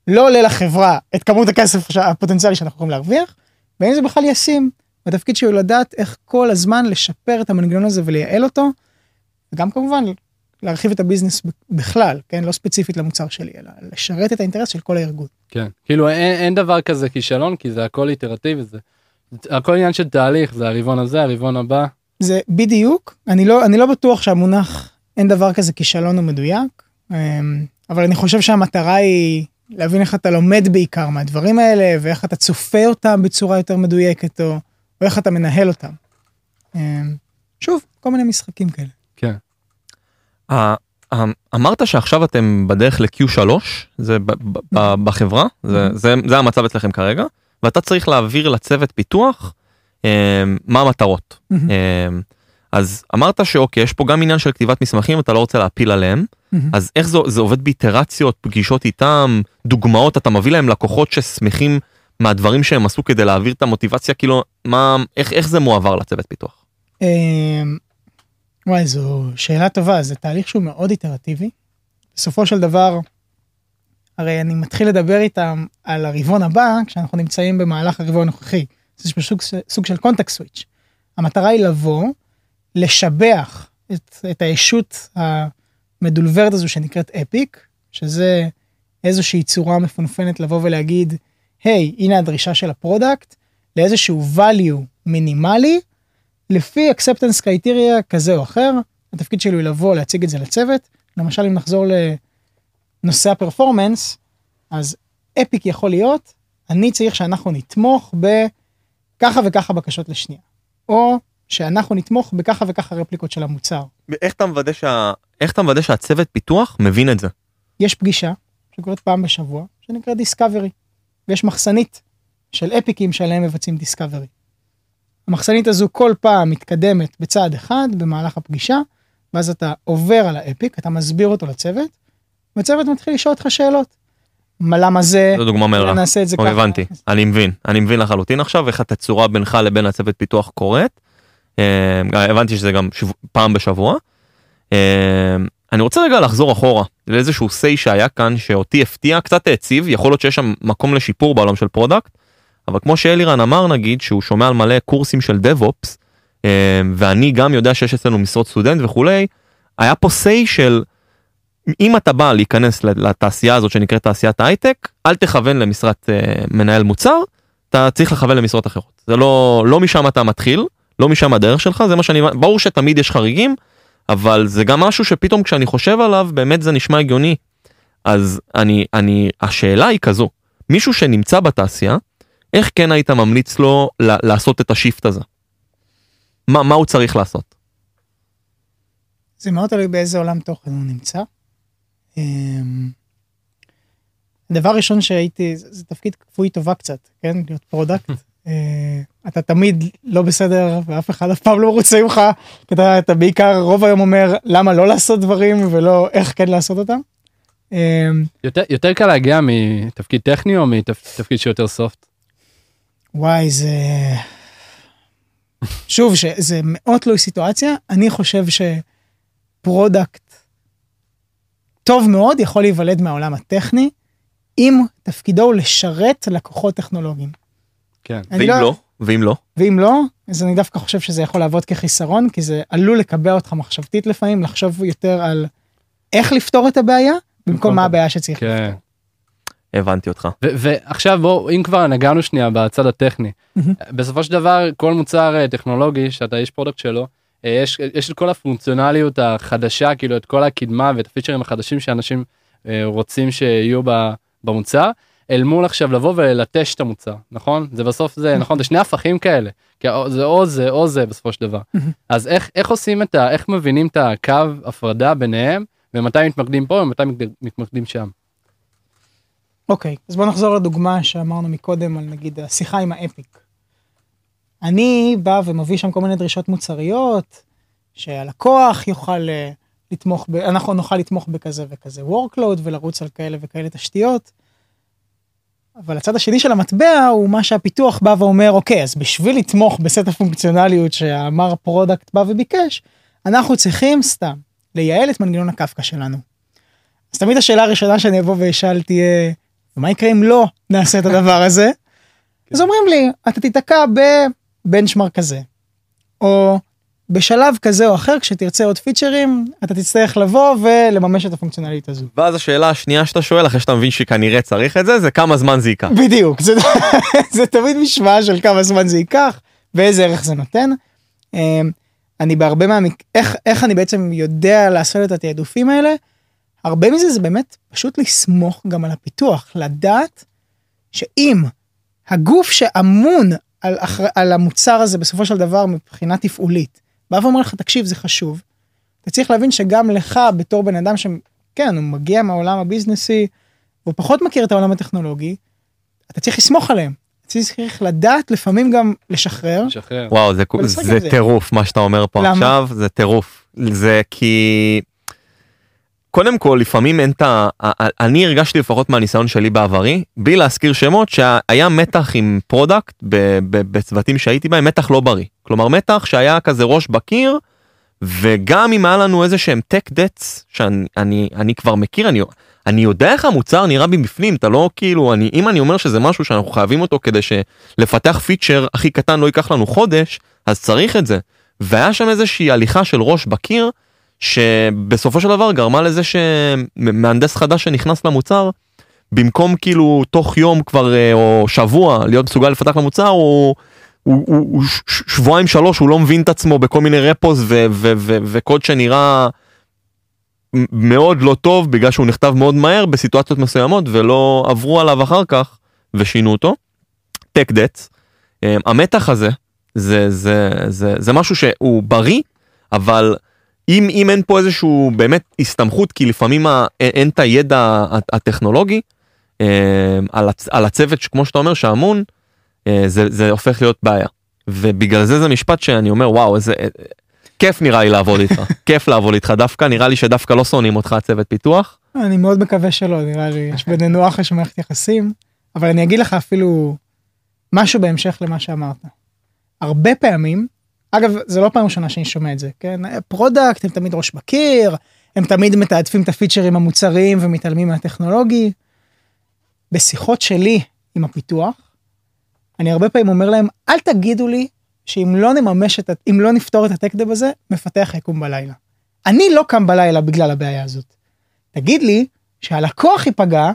לא עולה לחברה את כמות הכסף הפוטנציאלי שאנחנו יכולים להרוויח, והאם זה בכלל ישים. התפקיד שלי הוא לדעת איך כל הזמן לשפר את המנגנון הזה ולייעל אותו, וגם כמובן להרחיב את הביזנס בכלל, כן? לא ספציפית למוצר שלי, אלא לשרת את האינטרס של כל הארגון. כן, כאילו אין, אין דבר כזה כישלון, כי זה הכל איטרטיבי, זה הכל עניין של תהליך, זה הרבעון הזה, הרבעון הבא. זה בדיוק, אני לא, אני לא בטוח שהמונח אין דבר כזה כישלון הוא מדויק, אמ, אבל אני חושב שהמטרה היא להבין איך אתה לומד בעיקר מהדברים האלה, ואיך אתה צופה אותם בצורה יותר מדויקת, או, או איך אתה מנהל אותם. אמ, שוב, כל מיני משחקים כאלה. כן. אמרת שעכשיו אתם בדרך ל-Q3, זה בחברה, זה, זה, זה המצב אצלכם כרגע, ואתה צריך להעביר לצוות פיתוח אמ, מה המטרות. אז אמרת שאוקיי יש פה גם עניין של כתיבת מסמכים אתה לא רוצה להפיל עליהם. אז איך זה, זה עובד באיטרציות פגישות איתם דוגמאות אתה מביא להם לקוחות ששמחים מהדברים שהם עשו כדי להעביר את המוטיבציה? כאילו מה איך איך זה מועבר לצוות פיתוח. וואי זו שאלה טובה זה תהליך שהוא מאוד איטרטיבי. בסופו של דבר הרי אני מתחיל לדבר איתם על הרבעון הבא כשאנחנו נמצאים במהלך הרבעון הנוכחי. זה פשוט סוג של context switch. המטרה היא לבוא לשבח את, את הישות המדוברת הזו שנקראת epic, שזה איזושהי צורה מפונפנת לבוא ולהגיד, היי, hey, הנה הדרישה של ה product, לאיזשהו value מינימלי, לפי acceptance criteria כזה או אחר, התפקיד שלי הוא לבוא להציג את זה לצוות, למשל אם נחזור לנושא הפרפורמנס, אז אפיק יכול להיות, אני צריך שאנחנו נתמוך בככה וככה בקשות לשנייה, או שאנחנו נתמוך בככה וככה רפליקות של המוצר. איך אתה מוודא שה... איך אתה מוודא שהצוות פיתוח מבין את זה? יש פגישה שקורית פעם בשבוע שנקראת דיסקאברי ויש מחסנית של אפיקים שעליהם מבצעים דיסקאברי. המחסנית הזו כל פעם מתקדמת בצעד אחד במהלך הפגישה ואז אתה עובר על האפיק אתה מסביר אותו לצוות והצוות מתחיל לשאול אותך שאלות. מה למה זה, זו דוגמה מהירה, נעשה את זה ככה. הבנתי, אני מבין, אני מבין לחלוטין עכשיו איך התצורה בינך לבין הצוות פיתוח קורית. אה, הבנתי שזה גם. פעם בשבוע. אה, אני רוצה רגע לחזור אחורה לאיזשהו say שהיה כאן שאותי הפתיע קצת העציב יכול להיות שיש שם מקום לשיפור בעולם של product. אבל כמו שאלירן אמר נגיד שהוא שומע על מלא קורסים של DevOps אה, ואני גם יודע שיש אצלנו משרות סטודנט וכולי היה פה say של אם אתה בא להיכנס לתעשייה הזאת שנקראת תעשיית הייטק אל תכוון למשרת מנהל מוצר אתה צריך לכוון למשרות אחרות זה לא לא משם אתה מתחיל לא משם הדרך שלך זה מה שאני ברור שתמיד יש חריגים אבל זה גם משהו שפתאום כשאני חושב עליו באמת זה נשמע הגיוני. אז אני אני השאלה היא כזו מישהו שנמצא בתעשייה איך כן היית ממליץ לו לעשות את ה shift הזה. מה, מה הוא צריך לעשות. זה מאוד תלוי באיזה עולם תוכן הוא נמצא. אמ, הדבר הראשון שהייתי, זה, זה תפקיד כפוי טובה קצת, כן? להיות product. אה, אתה תמיד לא בסדר ואף אחד אף פעם לא מרוצה ממך. כי אתה, אתה בעיקר רוב היום אומר למה לא לעשות דברים ולא איך כן לעשות אותם. אה, יותר, יותר קל להגיע מתפקיד טכני או מתפקיד שיותר soft? וואי זה שוב שזה מאוד תלוי סיטואציה אני חושב ש product טוב מאוד יכול להיוולד מהעולם הטכני אם תפקידו הוא לשרת לקוחות טכנולוגיים. כן. ואם לא? ואם לא? ואם לא אז אני דווקא חושב שזה יכול לעבוד כחיסרון כי זה עלול לקבע אותך מחשבתית לפעמים לחשוב יותר על איך לפתור את הבעיה במקום מה הבעיה שצריך כן. לפתור. הבנתי אותך. ועכשיו בוא אם כבר נגענו שנייה בצד הטכני מהמם. בסופו של דבר כל מוצר אה, טכנולוגי שאתה איש product שלו אה, יש יש את כל הפונקציונליות החדשה כאילו את כל הקדמה ואת הפיצ'רים החדשים שאנשים אה, רוצים שיהיו במוצר אל מול עכשיו לבוא וללטש את המוצר נכון זה בסוף זה נכון זה שני הפכים כאלה כי זה או זה או זה בסופו של דבר. אז איך איך עושים את ה... איך מבינים את הקו הפרדה ביניהם ומתי מתמקדים פה ומתי מתמקד- מתמקדים שם. אוקיי, אז בוא נחזור לדוגמה שאמרנו מקודם על נגיד השיחה עם האפיק. אני בא ומביא שם כל מיני דרישות מוצריות, שהלקוח יוכל אה, לתמוך, ב, אנחנו נוכל לתמוך בכזה וכזה workload ולרוץ על כאלה וכאלה תשתיות. אבל הצד השני של המטבע הוא מה שהפיתוח בא ואומר, אוקיי, אז בשביל לתמוך בסט הפונקציונליות שאמר ה product בא וביקש, אנחנו צריכים סתם לייעל את מנגנון הקפקא שלנו. אז תמיד השאלה הראשונה שאני אבוא ואשאל תהיה, ומה יקרה אם לא נעשה את הדבר הזה? אז אומרים לי, אתה תיתקע בבנצ'מרק כזה, או בשלב כזה או אחר, כשתרצה עוד פיצ'רים, אתה תצטרך לבוא ולממש את הפונקציונלית הזו. ואז השאלה השנייה שאתה שואל אחרי שאתה מבין שכנראה צריך את זה זה כמה זמן זה ייקח. בדיוק, זה, זה תמיד משוואה של כמה זמן זה ייקח ואיזה ערך זה נותן. אמ, אני בהרבה מהמק... איך, איך אני בעצם יודע לעשות את התעדופים האלה? הרבה מזה זה באמת פשוט לסמוך גם על הפיתוח, לדעת שאם הגוף שאמון על, אחר... על המוצר הזה בסופו של דבר מבחינה תפעולית, בא ואומר לך תקשיב זה חשוב, אתה צריך להבין שגם לך בתור בן אדם שכן הוא מגיע מהעולם הביזנסי, הוא פחות מכיר את העולם הטכנולוגי, אתה צריך לסמוך עליהם. אתה צריך לדעת לפעמים גם לשחרר. לשחרר. וואו זה זה זה. טירוף מה שאתה אומר פה למה? עכשיו זה טירוף זה כי. קודם כל לפעמים אין את ה... אני הרגשתי לפחות מהניסיון שלי בעברי בלי להזכיר שמות שהיה מתח עם product בצוותים שהייתי בהם מתח לא בריא. כלומר מתח שהיה כזה ראש בקיר וגם אם היה לנו איזה שהם tech debts שאני אני, אני כבר מכיר אני אני יודע איך המוצר נראה מבפנים אתה לא כאילו אני אם אני אומר שזה משהו שאנחנו חייבים אותו כדי שלפתח פיצ'ר הכי קטן לא ייקח לנו חודש אז צריך את זה. והיה שם איזושהי הליכה של ראש בקיר שבסופו של דבר גרמה לזה שמהנדס חדש שנכנס למוצר במקום כאילו תוך יום כבר אה, או שבוע להיות מסוגל לפתח למוצר הוא. הוא, הוא, הוא שבועיים שלוש הוא לא מבין את עצמו בכל מיני רפוס ו, ו, ו, וקוד שנראה מאוד לא טוב בגלל שהוא נכתב מאוד מהר בסיטואציות מסוימות ולא עברו עליו אחר כך ושינו אותו. tech debts. אה, המתח הזה זה זה זה זה משהו שהוא בריא אבל אם אם אין פה איזשהו באמת הסתמכות כי לפעמים ה, אין, את הידע הט- הטכנולוגי אה, על, הצ, על הצוות כמו שאתה אומר שאמון אה, זה זה הופך להיות בעיה. ובגלל זה זה משפט שאני אומר וואו איזה אה, כיף נראה לי לעבוד איתך כיף לעבוד איתך. דווקא נראה לי שדווקא לא שונאים אותך צוות פיתוח. אני מאוד מקווה שלא, נראה לי, יש בינינו אחלה של מערכת יחסים, אבל אני אגיד לך אפילו משהו בהמשך למה שאמרת. הרבה פעמים, אגב, זה לא פעם ראשונה שאני שומע את זה, כן? product הם תמיד ראש בקיר, הם תמיד מתעדפים את הפיצ'רים המוצריים ומתעלמים מהטכנולוגי. בשיחות שלי עם הפיתוח, אני הרבה פעמים אומר להם, אל תגידו לי שאם לא נממש את, אם לא נפתור את ה tech debt הזה, מפתח יקום בלילה. אני לא קם בלילה בגלל הבעיה הזאת. תגיד לי שהלקוח ייפגע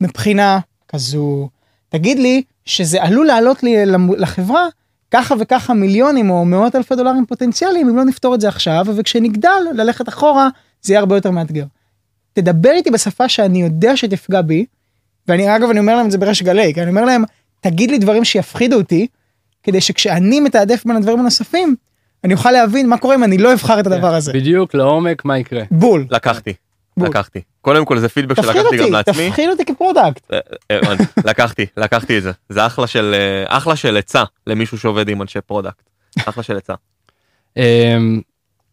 מבחינה כזו, תגיד לי שזה עלול לעלות לי לחברה ככה וככה מיליונים או מאות אלפי דולרים פוטנציאליים אם לא נפתור את זה עכשיו וכשנגדל ללכת אחורה זה יהיה הרבה יותר מאתגר. תדבר איתי בשפה שאני יודע שתפגע בי ואני אגב אני אומר להם את זה בריש גלי כי אני אומר להם תגיד לי דברים שיפחידו אותי כדי שכשאני מתעדף בין הדברים הנוספים אני אוכל להבין מה קורה אם אני לא אבחר את הדבר הזה. בדיוק לעומק מה יקרה. בול. לקחתי. לקחתי. קודם כל זה פידבק שלקחתי גם לעצמי. תפחיד אותי כ product. אה, אה, לקחתי, לקחתי את זה. זה אחלה של, אה, אחלה של עצה למישהו שעובד עם אנשי product. אחלה של עצה. אמ,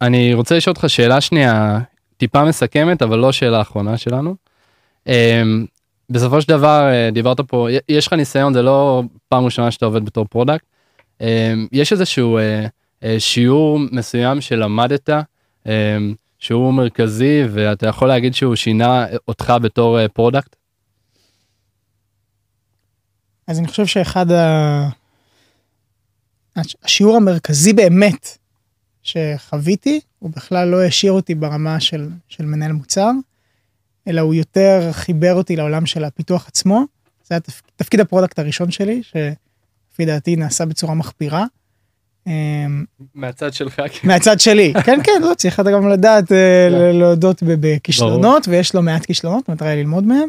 אני רוצה לשאול אותך שאלה שנייה, טיפה מסכמת, אבל לא שאלה אחרונה שלנו. אמ, בסופו של דבר, דיברת פה, יש לך ניסיון, זה לא פעם ראשונה שאתה עובד בתור product. אמ, יש איזשהו שיעור מסוים שלמדת, שהוא מרכזי, ואתה יכול להגיד שהוא שינה אותך בתור אה, product? אז אני חושב שאחד ה... הש- השיעור המרכזי באמת שחוויתי, הוא בכלל לא השאיר אותי ברמה של, של מנהל מוצר, אלא הוא יותר חיבר אותי לעולם של הפיתוח עצמו. זה היה תפ... תפקיד ה product הראשון שלי, שלפי דעתי נעשה בצורה מחפירה. אמ, מהצד שלך, כן. מהצד שלי, כן כן, לא צריך אתה גם לדעת אה, ל- להודות בכישלונות, ויש לא מעט כישלונות, המטרה היא ללמוד מהם.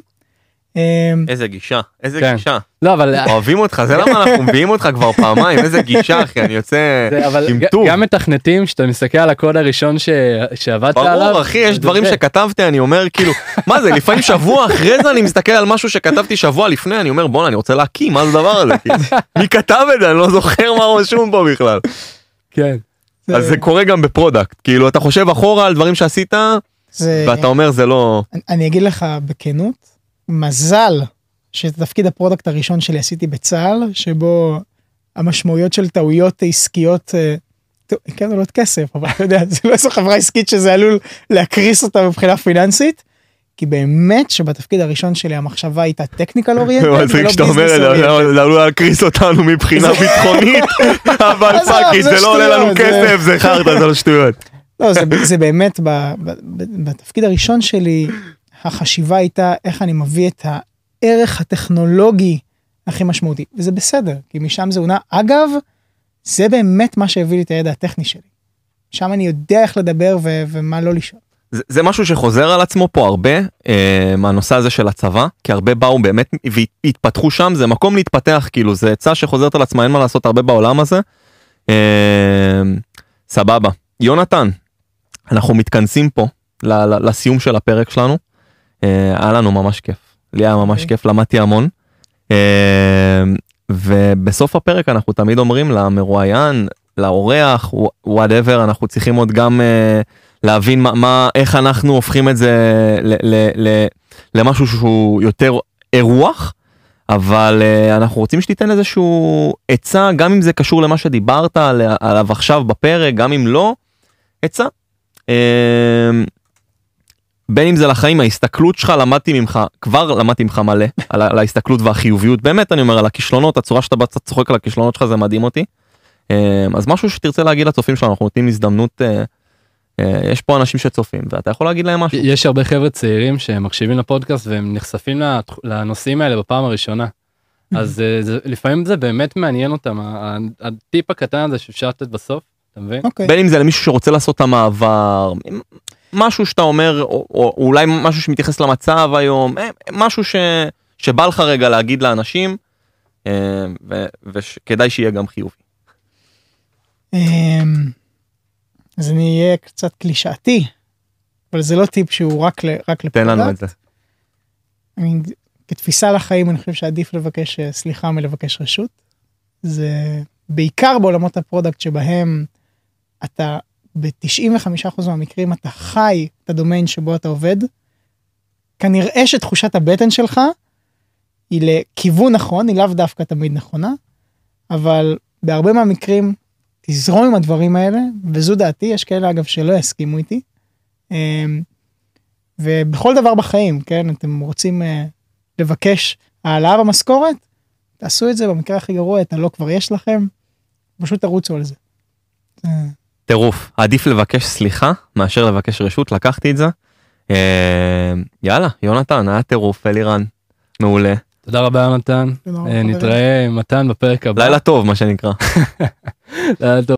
אמ, איזה גישה, איזה כן. גישה. לא, אבל... אוהבים אותך, זה למה אנחנו מביאים אותך כבר פעמיים, איזה גישה אחי, אני יוצא זה, אבל עם טוב. גם מתכנתים שאתה מסתכל על הקוד הראשון ש... שעבדת עליו. ברור אחי, יש דברים זה. שכתבתי, אני אומר כאילו, מה זה, לפעמים שבוע אחרי זה אני מסתכל על משהו שכתבתי שבוע לפני, אני אומר בואנה, אני רוצה להקיא, מה זה הדבר הזה? כאילו, מי כתב את זה? אני לא זוכר מה רשום פה בכלל. כן. אז זה קורה גם ב product, כאילו אתה חושב אחורה על דברים שעשית, זה- ואתה אומר זה לא... אני- אני אגיד לך בכנות, מזל שאת תפקיד ה product הראשון שלי עשיתי בצה"ל, שבו המשמעויות של טעויות עסקיות, אה, כן עולות כסף, אבל אתה יודע, זה לא איזו חברה עסקית שזה עלול להקריס אותה מבחינה פיננסית. כי באמת שבתפקיד הראשון שלי המחשבה הייתה טכניקל אוריינטד מצחיק שאתה אומר את זה, זה עלול להקריס אותנו מבחינה ביטחונית, אבל פאקי, זה לא עולה לנו כסף, זה חרטא, זה לא שטויות. לא, זה, באמת, בתפקיד הראשון שלי, החשיבה הייתה איך אני מביא את הערך הטכנולוגי הכי משמעותי, וזה בסדר, כי משם זה הונע. אגב, זה באמת מה שהביא לי את הידע הטכני שלי. שם אני יודע איך לדבר ו, ומה לא לשאול. זה, זה משהו שחוזר על עצמו פה הרבה אה, מהנושא הזה של הצבא כי הרבה באו באמת והתפתחו שם זה מקום להתפתח כאילו זה עצה שחוזרת על עצמה אין מה לעשות הרבה בעולם הזה. אה, סבבה יונתן אנחנו מתכנסים פה לסיום של הפרק שלנו היה לנו ממש כיף לי היה ממש אוקיי. כיף למדתי המון. אה, ובסוף הפרק אנחנו תמיד אומרים למרואיין לאורח וואטאבר אנחנו צריכים עוד גם אה, להבין מה, מה איך אנחנו הופכים את זה ל, ל, ל, למשהו שהוא יותר אירוח אבל אנחנו רוצים שתיתן איזשהו עצה גם אם זה קשור למה שדיברת על, עליו עכשיו בפרק גם אם לא עצה. בין אם זה לחיים ההסתכלות שלך למדתי ממך כבר למדתי ממך מלא על, על ההסתכלות והחיוביות באמת אני אומר על הכישלונות הצורה שאתה קצת צוחק על הכישלונות שלך זה מדהים אותי. Uh, אז משהו שתרצה להגיד לצופים שלנו אנחנו נותנים הזדמנות uh, אה, יש פה אנשים שצופים ואתה יכול להגיד להם משהו. יש הרבה חבר'ה צעירים שמקשיבים לפודקאסט והם נחשפים לנושאים האלה בפעם הראשונה. אז אה, זה, לפעמים זה באמת מעניין אותם, הטיפ הקטן הזה שאפשר לתת בסוף, אתה מבין? אוקיי. בין אם זה למישהו שרוצה לעשות את המעבר משהו שאתה אומר או, או אולי משהו שמתייחס למצב היום אה, משהו ש, שבא לך רגע להגיד לאנשים אה, ו- וכדאי שיהיה גם חיובי. אמ, אז אני אהיה קצת קלישאתי, אבל זה לא טיפ שהוא רק, ל, רק תן לנו את. זה. אני, כתפיסה לחיים אני חושב שעדיף לבקש אה, סליחה מלבקש רשות. זה בעיקר בעולמות ה product שבהם אתה ב-95% מהמקרים אתה חי את הדומיין שבו אתה עובד. כנראה שתחושת הבטן שלך היא לכיוון נכון, היא לאו דווקא תמיד נכונה, אבל בהרבה מהמקרים תזרום עם הדברים האלה, וזו דעתי, יש כאלה אגב שלא יסכימו איתי. אמ, ובכל דבר בחיים, כן, אתם רוצים אה, לבקש העלאה במשכורת, תעשו את זה במקרה הכי גרוע, את הלא כבר יש לכם, פשוט תרוצו על זה. טירוף עדיף לבקש סליחה מאשר לבקש רשות לקחתי את זה. אה, יאללה יונתן היה טירוף אלירן מעולה תודה רבה יונתן, אה. נתראה מתן בפרק הבא. לילה טוב מה שנקרא. לילה טוב.